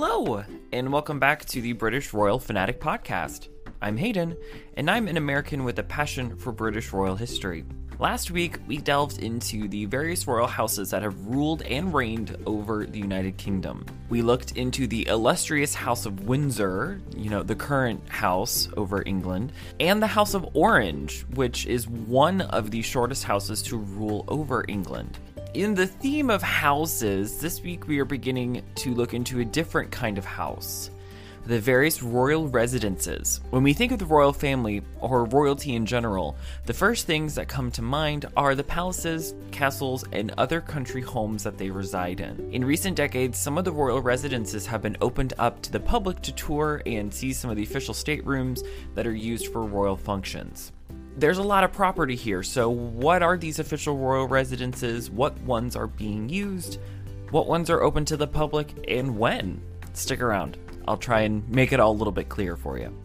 Hello, and welcome back to the British Royal Fanatic Podcast. I'm Hayden, and I'm an American with a passion for British royal history. Last week, we delved into the various royal houses that have ruled and reigned over the United Kingdom. We looked into the illustrious House of Windsor, you know, the current house over England, and the House of Orange, which is one of the shortest houses to rule over England. In the theme of houses, this week we are beginning to look into a different kind of house the various royal residences. When we think of the royal family, or royalty in general, the first things that come to mind are the palaces, castles, and other country homes that they reside in. In recent decades, some of the royal residences have been opened up to the public to tour and see some of the official staterooms that are used for royal functions there's a lot of property here. So, what are these official royal residences? What ones are being used? What ones are open to the public? And when? Stick around. I'll try and make it all a little bit clearer for you.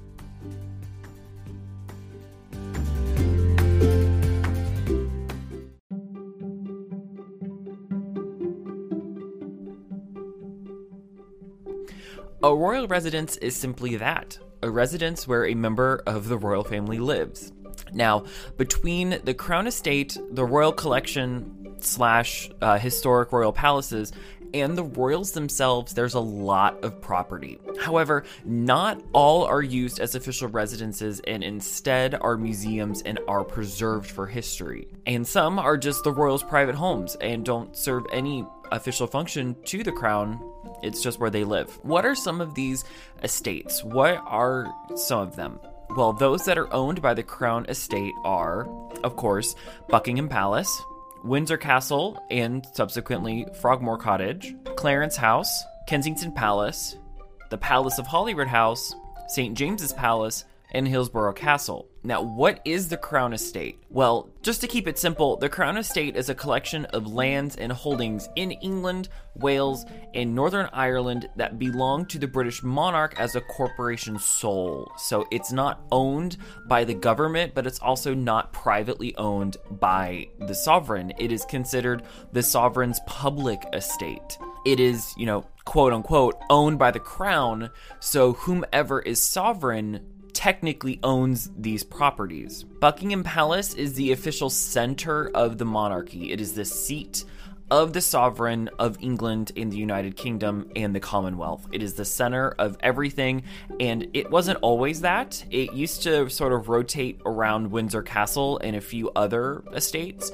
A royal residence is simply that a residence where a member of the royal family lives. Now, between the Crown Estate, the Royal Collection slash uh, historic royal palaces, and the royals themselves, there's a lot of property. However, not all are used as official residences and instead are museums and are preserved for history. And some are just the royals' private homes and don't serve any official function to the crown. It's just where they live. What are some of these estates? What are some of them? Well, those that are owned by the crown estate are, of course, Buckingham Palace, Windsor Castle and subsequently Frogmore Cottage, Clarence House, Kensington Palace, the Palace of Holyrood House, St. James's Palace, and Hillsborough Castle. Now, what is the Crown Estate? Well, just to keep it simple, the Crown Estate is a collection of lands and holdings in England, Wales, and Northern Ireland that belong to the British monarch as a corporation sole. So it's not owned by the government, but it's also not privately owned by the sovereign. It is considered the sovereign's public estate. It is, you know, quote unquote, owned by the crown, so whomever is sovereign technically owns these properties. Buckingham Palace is the official center of the monarchy. It is the seat of the sovereign of England in the United Kingdom and the Commonwealth. It is the center of everything, and it wasn't always that. It used to sort of rotate around Windsor Castle and a few other estates,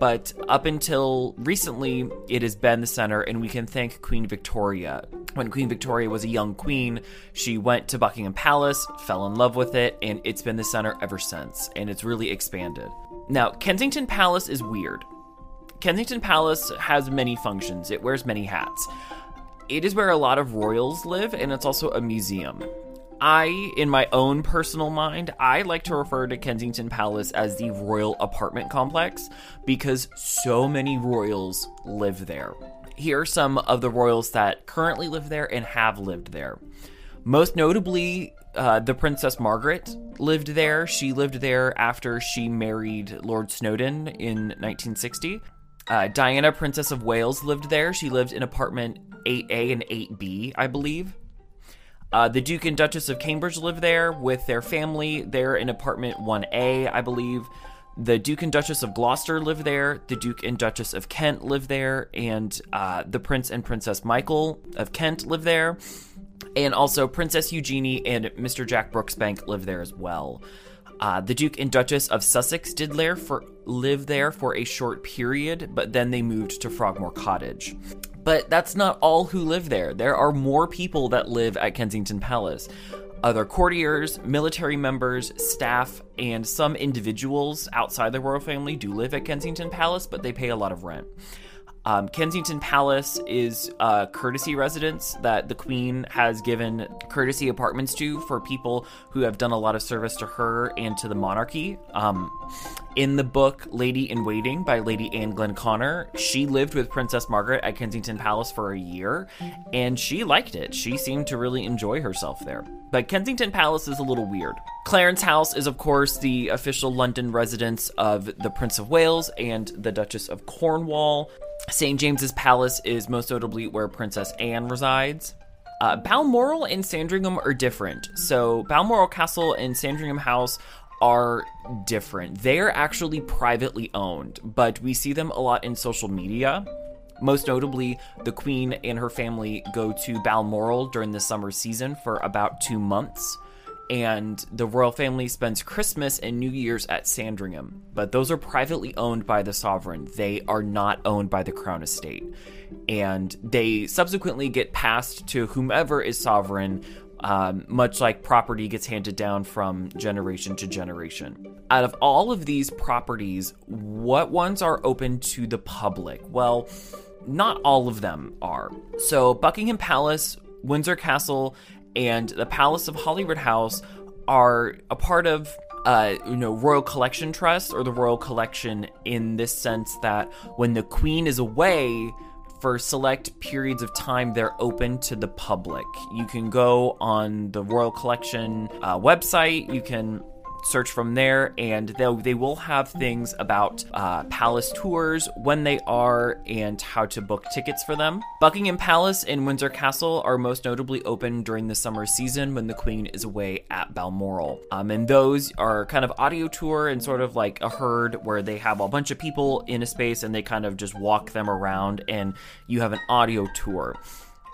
but up until recently, it has been the center, and we can thank Queen Victoria. When Queen Victoria was a young queen, she went to Buckingham Palace, fell in love with it, and it's been the center ever since, and it's really expanded. Now, Kensington Palace is weird. Kensington Palace has many functions, it wears many hats. It is where a lot of royals live, and it's also a museum. I, in my own personal mind, I like to refer to Kensington Palace as the royal apartment complex because so many royals live there. Here are some of the royals that currently live there and have lived there. Most notably, uh, the Princess Margaret lived there. She lived there after she married Lord Snowdon in 1960. Uh, Diana, Princess of Wales, lived there. She lived in apartment 8A and 8B, I believe. Uh, the Duke and Duchess of Cambridge live there with their family. They're in apartment 1A, I believe. The Duke and Duchess of Gloucester live there. The Duke and Duchess of Kent live there. And uh, the Prince and Princess Michael of Kent live there. And also Princess Eugenie and Mr. Jack Brooksbank live there as well. Uh, the Duke and Duchess of Sussex did for live there for a short period, but then they moved to Frogmore Cottage. But that's not all who live there. There are more people that live at Kensington Palace. Other courtiers, military members, staff, and some individuals outside the royal family do live at Kensington Palace, but they pay a lot of rent. Um, Kensington Palace is a courtesy residence that the Queen has given courtesy apartments to for people who have done a lot of service to her and to the monarchy. Um, in the book Lady in Waiting by Lady Anne Glenconner, she lived with Princess Margaret at Kensington Palace for a year, and she liked it. She seemed to really enjoy herself there. But Kensington Palace is a little weird. Clarence House is, of course, the official London residence of the Prince of Wales and the Duchess of Cornwall. St. James's Palace is most notably where Princess Anne resides. Uh, Balmoral and Sandringham are different. So, Balmoral Castle and Sandringham House are different. They're actually privately owned, but we see them a lot in social media. Most notably, the Queen and her family go to Balmoral during the summer season for about two months and the royal family spends Christmas and New Year's at Sandringham. But those are privately owned by the sovereign. They are not owned by the crown estate. And they subsequently get passed to whomever is sovereign, um, much like property gets handed down from generation to generation. Out of all of these properties, what ones are open to the public? Well, not all of them are. So, Buckingham Palace, Windsor Castle, and the Palace of Holyrood House are a part of uh, you know, Royal Collection Trust or the Royal Collection in this sense that when the Queen is away for select periods of time, they're open to the public. You can go on the Royal Collection uh, website. You can search from there, and they they will have things about uh, palace tours, when they are, and how to book tickets for them. Buckingham Palace and Windsor Castle are most notably open during the summer season when the Queen is away at Balmoral. Um, and those are kind of audio tour and sort of like a herd where they have a bunch of people in a space and they kind of just walk them around, and you have an audio tour.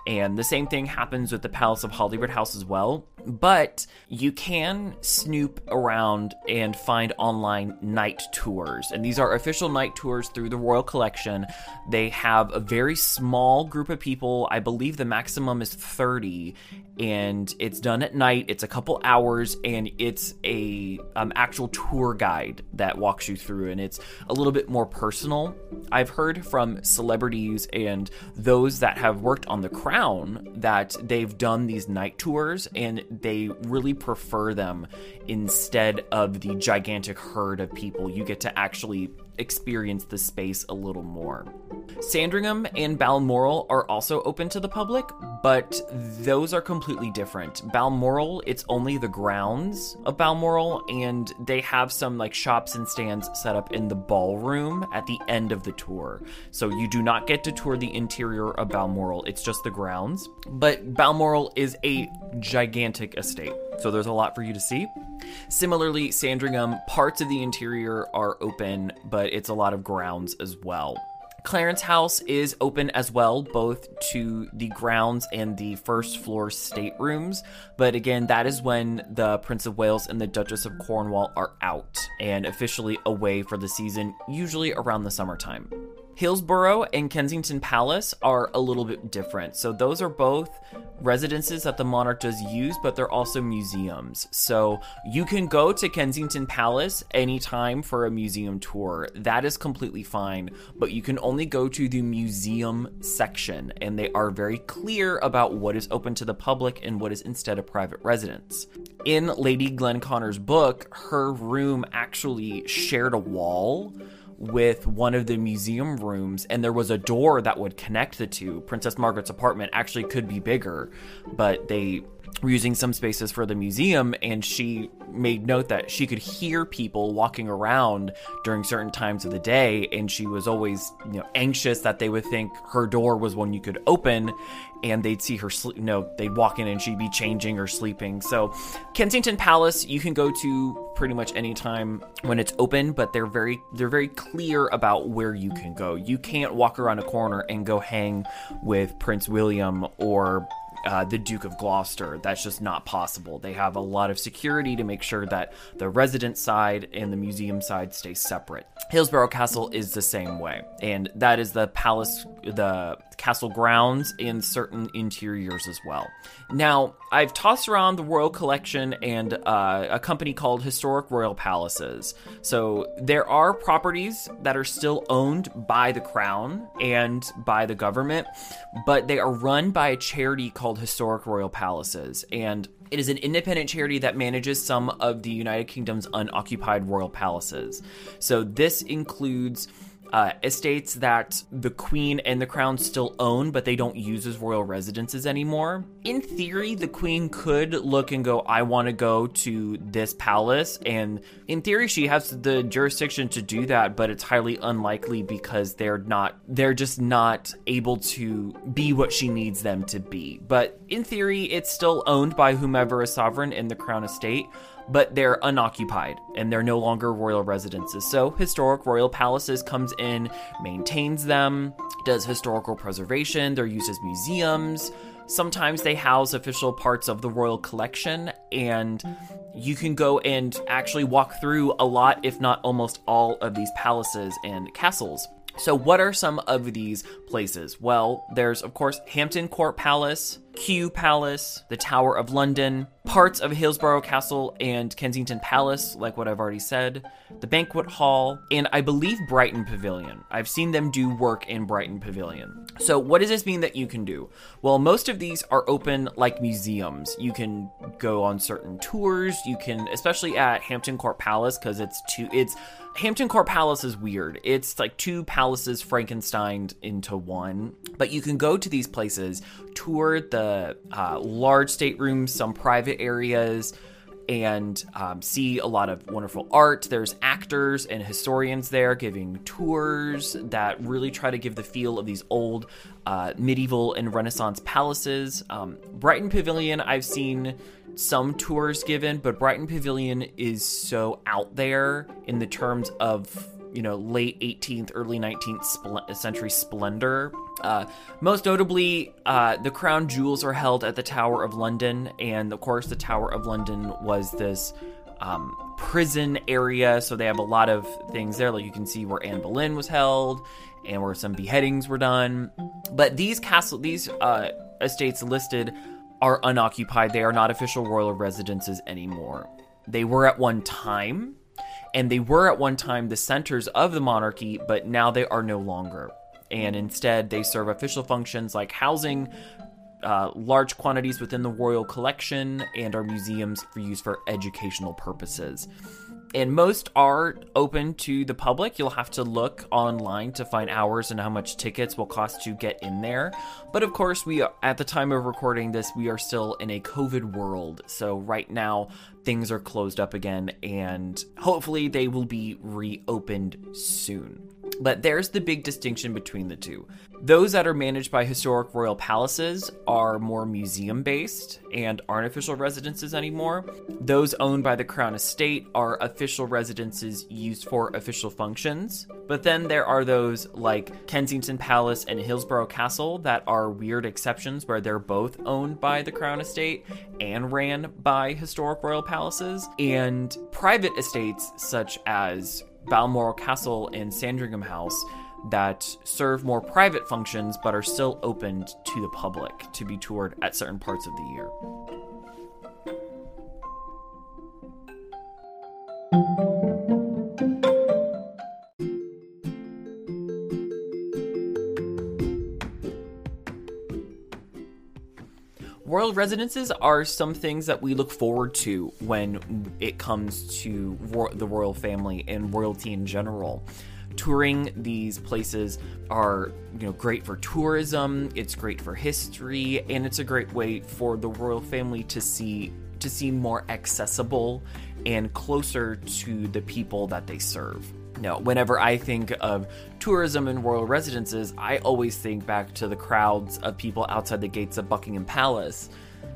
And the same thing happens with the Palace of Holyrood House as well. But you can snoop around and find online night tours. And these are official night tours through the Royal Collection. They have a very small group of people. I believe the maximum is 30. And it's done at night. It's a couple hours and it's a um, actual tour guide that walks you through. And it's a little bit more personal. I've heard from celebrities and those that have worked on the that they've done these night tours and they really prefer them instead of the gigantic herd of people. You get to actually experience the space a little more. Sandringham and Balmoral are also open to the public, but those are completely different. Balmoral, it's only the grounds of Balmoral, and they have some like shops and stands set up in the ballroom at the end of the tour. So you do not get to tour the interior of Balmoral, it's just the grounds. But Balmoral is a gigantic estate, so there's a lot for you to see. Similarly, Sandringham, parts of the interior are open, but it's a lot of grounds as well. Clarence House is open as well, both to the grounds and the first floor staterooms. But again, that is when the Prince of Wales and the Duchess of Cornwall are out and officially away for the season, usually around the summertime. Hillsborough and Kensington Palace are a little bit different. So, those are both residences that the monarch does use, but they're also museums. So, you can go to Kensington Palace anytime for a museum tour. That is completely fine, but you can only go to the museum section, and they are very clear about what is open to the public and what is instead a private residence. In Lady Glenconner's book, her room actually shared a wall with one of the museum rooms and there was a door that would connect the two. Princess Margaret's apartment actually could be bigger, but they were using some spaces for the museum and she made note that she could hear people walking around during certain times of the day and she was always you know anxious that they would think her door was one you could open and they'd see her sleep know they'd walk in and she'd be changing or sleeping. So kensington palace you can go to pretty much any time when it's open but they're very they're very clear about where you can go. You can't walk around a corner and go hang with prince william or uh, the Duke of Gloucester. That's just not possible. They have a lot of security to make sure that the resident side and the museum side stay separate. Hillsborough Castle is the same way, and that is the palace, the castle grounds, and certain interiors as well. Now, I've tossed around the Royal Collection and uh, a company called Historic Royal Palaces. So there are properties that are still owned by the crown and by the government, but they are run by a charity called Historic Royal Palaces. And it is an independent charity that manages some of the United Kingdom's unoccupied royal palaces. So this includes uh, estates that the queen and the crown still own, but they don't use as royal residences anymore. In theory, the queen could look and go, I want to go to this palace. And in theory, she has the jurisdiction to do that, but it's highly unlikely because they're not, they're just not able to be what she needs them to be. But in theory, it's still owned by whomever is sovereign in the crown estate but they're unoccupied and they're no longer royal residences. So, Historic Royal Palaces comes in, maintains them, does historical preservation, they're used as museums. Sometimes they house official parts of the royal collection, and you can go and actually walk through a lot, if not almost all, of these palaces and castles. So, what are some of these places? Well, there's, of course, Hampton Court Palace, Kew Palace, the Tower of London, parts of Hillsborough Castle and Kensington Palace, like what I've already said, the Banquet Hall, and I believe Brighton Pavilion. I've seen them do work in Brighton Pavilion. So, what does this mean that you can do? Well, most of these are open like museums. You can go on certain tours. You can, especially at Hampton Court Palace, because it's two, it's Hampton Court Palace is weird. It's like two palaces Frankenstein into one. But you can go to these places, tour the uh, large staterooms, some private areas, and um, see a lot of wonderful art. There's actors and historians there giving tours that really try to give the feel of these old uh, medieval and Renaissance palaces. Um, Brighton Pavilion, I've seen some tours given, but Brighton Pavilion is so out there in the terms of you know late 18th, early 19th spl- century splendor. Uh, most notably, uh, the crown jewels are held at the Tower of London, and of course, the Tower of London was this um, prison area, so they have a lot of things there. Like you can see where Anne Boleyn was held, and where some beheadings were done. But these castle, these uh, estates listed are unoccupied. They are not official royal residences anymore. They were at one time, and they were at one time the centers of the monarchy, but now they are no longer. And instead, they serve official functions like housing uh, large quantities within the royal collection and are museums for use for educational purposes and most are open to the public. You'll have to look online to find hours and how much tickets will cost to get in there. But of course, we at the time of recording this, we are still in a COVID world. So right now, things are closed up again and hopefully they will be reopened soon. But there's the big distinction between the two. Those that are managed by historic royal palaces are more museum based and aren't official residences anymore. Those owned by the Crown Estate are official residences used for official functions. But then there are those like Kensington Palace and Hillsborough Castle that are weird exceptions where they're both owned by the Crown Estate and ran by historic royal palaces. And private estates such as Balmoral Castle and Sandringham House that serve more private functions but are still opened to the public to be toured at certain parts of the year. Royal residences are some things that we look forward to when it comes to ro- the royal family and royalty in general. Touring these places are you know great for tourism it's great for history and it's a great way for the royal family to see to seem more accessible and closer to the people that they serve no, whenever I think of tourism and royal residences, I always think back to the crowds of people outside the gates of Buckingham Palace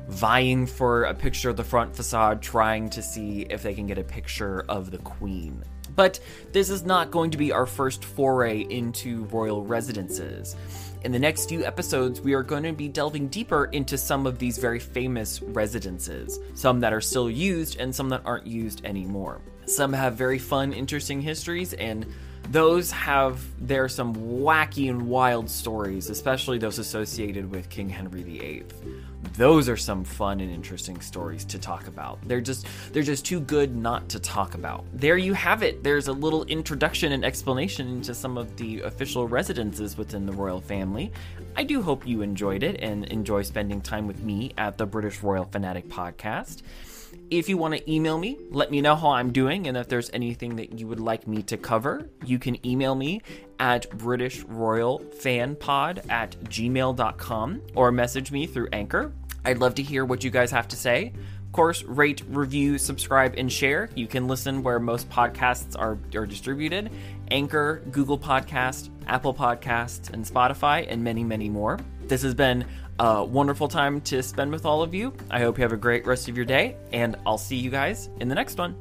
vying for a picture of the front facade, trying to see if they can get a picture of the Queen. But this is not going to be our first foray into royal residences. In the next few episodes, we are going to be delving deeper into some of these very famous residences, some that are still used and some that aren't used anymore. Some have very fun, interesting histories, and those have there are some wacky and wild stories, especially those associated with King Henry VIII. Those are some fun and interesting stories to talk about. They're just they're just too good not to talk about. There you have it. There's a little introduction and explanation into some of the official residences within the royal family. I do hope you enjoyed it and enjoy spending time with me at the British Royal Fanatic podcast. If you want to email me, let me know how I'm doing and if there's anything that you would like me to cover, you can email me at britishroyalfanpod at gmail.com or message me through Anchor. I'd love to hear what you guys have to say. Of course, rate, review, subscribe, and share. You can listen where most podcasts are, are distributed Anchor, Google Podcast, Apple Podcasts, and Spotify, and many, many more. This has been a wonderful time to spend with all of you. I hope you have a great rest of your day, and I'll see you guys in the next one.